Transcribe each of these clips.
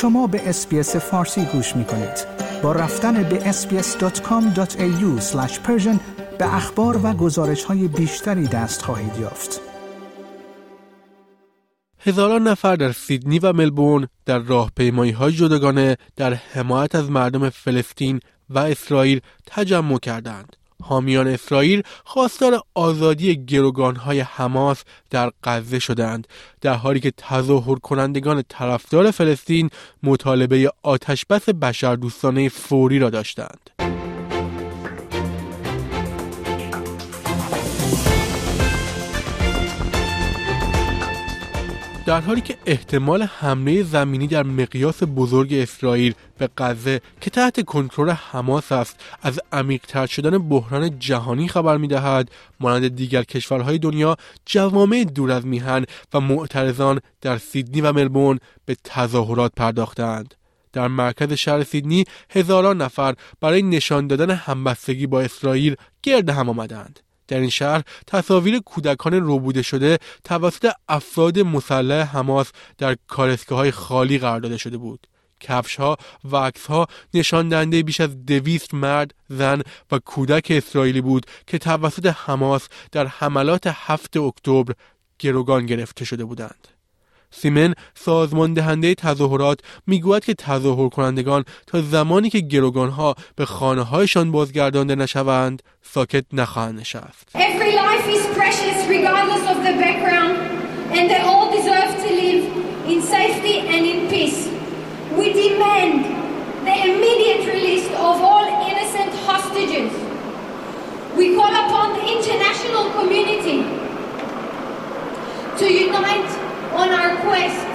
شما به اسپیس فارسی گوش می کنید. با رفتن به sbs.com.au به اخبار و گزارش های بیشتری دست خواهید یافت. هزاران نفر در سیدنی و ملبورن در راهپیمایی های جداگانه در حمایت از مردم فلسطین و اسرائیل تجمع کردند. حامیان اسرائیل خواستار آزادی گروگانهای حماس در غزه شدند در حالی که تظاهر کنندگان طرفدار فلسطین مطالبه آتشبس بشردوستانه فوری را داشتند. در حالی که احتمال حمله زمینی در مقیاس بزرگ اسرائیل به غزه که تحت کنترل حماس است از عمیقتر شدن بحران جهانی خبر می‌دهد مانند دیگر کشورهای دنیا جوامع دور از میهن و معترضان در سیدنی و ملبورن به تظاهرات پرداختند. در مرکز شهر سیدنی هزاران نفر برای نشان دادن همبستگی با اسرائیل گرد هم آمدند. در این شهر تصاویر کودکان روبوده شده توسط افراد مسلح حماس در کارسکه های خالی قرار داده شده بود. کفش ها و عکس ها نشان دهنده بیش از دویست مرد، زن و کودک اسرائیلی بود که توسط حماس در حملات هفت اکتبر گروگان گرفته شده بودند. سیمن سازمان دهنده تظاهرات می‌گوید که تظاهر کنندگان تا زمانی که گروگانها به خانه هایشان بازگردانده نشوند ساکت نخواهند نشست. We call upon the international community to unite on our quest.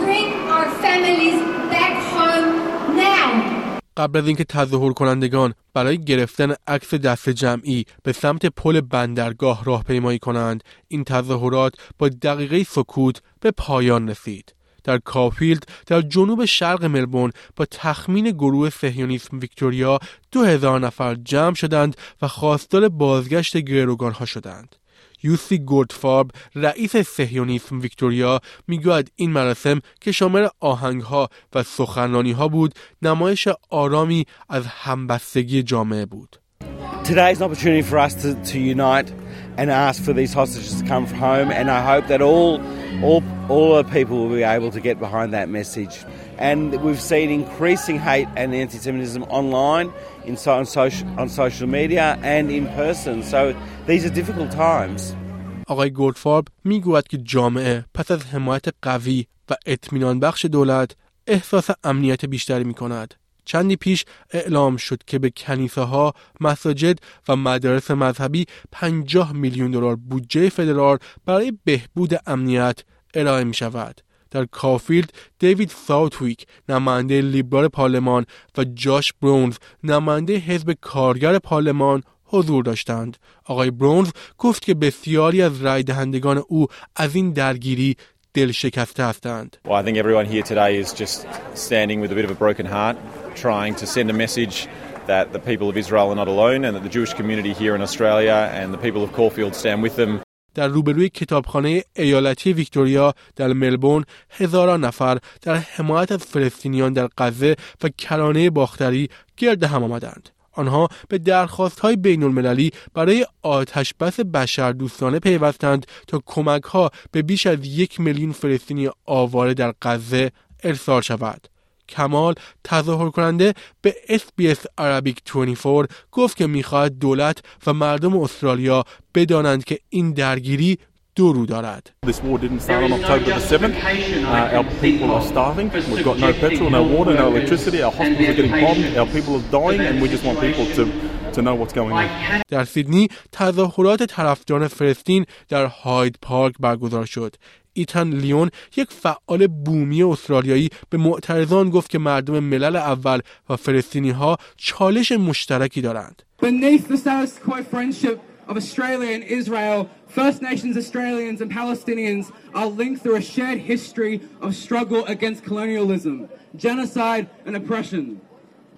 Bring our families back home now. قبل از اینکه تظاهر کنندگان برای گرفتن عکس دست جمعی به سمت پل بندرگاه راهپیمایی کنند این تظاهرات با دقیقه سکوت به پایان رسید. در کافیلد در جنوب شرق ملبورن با تخمین گروه سهیونیسم ویکتوریا دو هزار نفر جمع شدند و خواستار بازگشت گروگان ها شدند. یوسی گوردفارب رئیس سهیونیسم ویکتوریا می‌گوید این مراسم که شامل آهنگ ها و سخنرانی ها بود نمایش آرامی از همبستگی جامعه بود. Today is an opportunity for us to, to unite and ask for these hostages to come home and I hope that all all all the people will be able to get behind that message. And we've seen increasing hate and anti-Semitism online, in on, social, on social media and in person. So these are difficult times. آقای گوردفارب می‌گوید که جامعه پس از حمایت قوی و اطمینان بخش دولت احساس امنیت بیشتری می کند. چندی پیش اعلام شد که به کنیسه ها، مساجد و مدارس مذهبی 50 میلیون دلار بودجه فدرال برای بهبود امنیت ارائه می شود. در کافیلد دیوید ساوتویک نماینده لیبرال پارلمان و جاش برونز نماینده حزب کارگر پارلمان حضور داشتند. آقای برونز گفت که بسیاری از رای دهندگان او از این درگیری دل شکسته هستند. Well, I think everyone here today is just standing with a bit of a broken heart, trying to send a message that the people of Israel are not alone and that the Jewish community here in Australia and the people of Caulfield stand with them. در روبروی کتابخانه ایالتی ویکتوریا در ملبورن هزاران نفر در حمایت از فلسطینیان در غزه و کرانه باختری گرد هم آمدند. آنها به درخواست های بین المللی برای آتش بس بشر دوستانه پیوستند تا کمک ها به بیش از یک میلیون فلسطینی آواره در غزه ارسال شود. کمال تظاهر کننده به SBS Arabic 24 گفت که می‌خواهد دولت و مردم استرالیا بدانند که این درگیری دو رو دارد. This war didn't start on October the 7th. Uh, our people are starving. We've got no petrol, no water, no electricity. Our hospitals are getting bombed. Our people are dying and we just want people to to know what's going on. در سیدنی تظاهرات طرفداران فلسطین در هاید پارک برگزار شد. ایتان لیون یک فعال بومی استرالیایی به معترضان گفت که مردم ملل اول و فلسطینی ها چالش مشترکی دارند. Beneath the status quo friendship of Australia and Israel, First Nations Australians and Palestinians are linked through a shared history of struggle against colonialism, genocide, and oppression.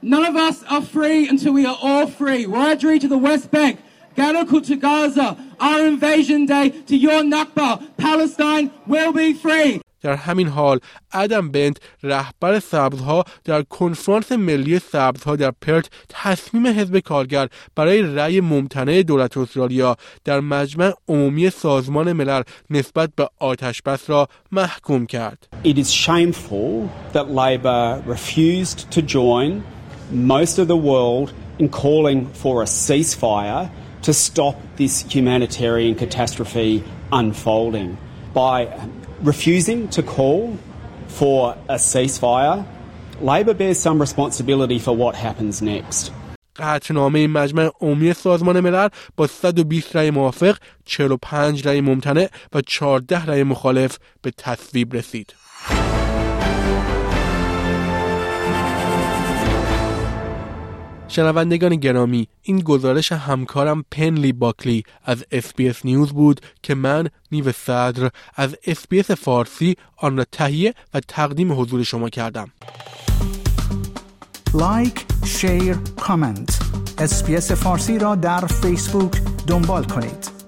None of us are free until we are all free. Wiradjuri to the West Bank, Gazaku to Gaza, our invasion day to your Nakba, Palestine will be free. در همین حال ادم بنت رهبر سبزها در کنفرانس ملی سبزها در پرت تصمیم حزب کارگر برای رأی ممتنع دولت استرالیا در مجمع عمومی سازمان ملل نسبت به آتش بس را محکوم کرد. It is shameful that Labor refused to join most of the world in calling for a ceasefire to stop this humanitarian catastrophe unfolding. By refusing to call for a ceasefire, Labor bears some responsibility for what happens next. قطعنامه مجمع عمومی سازمان ملل با 120 رأی موافق، 45 رأی ممتنع و 14 رأی مخالف به تصویب رسید. شنوندگان گرامی این گزارش همکارم پنری باکلی از SBS News بود که من نیو صدر از SBS فارسی آن را تهیه و تقدیم حضور شما کردم. like، share، comment. SBS فارسی را در فیسبوک دنبال کنید.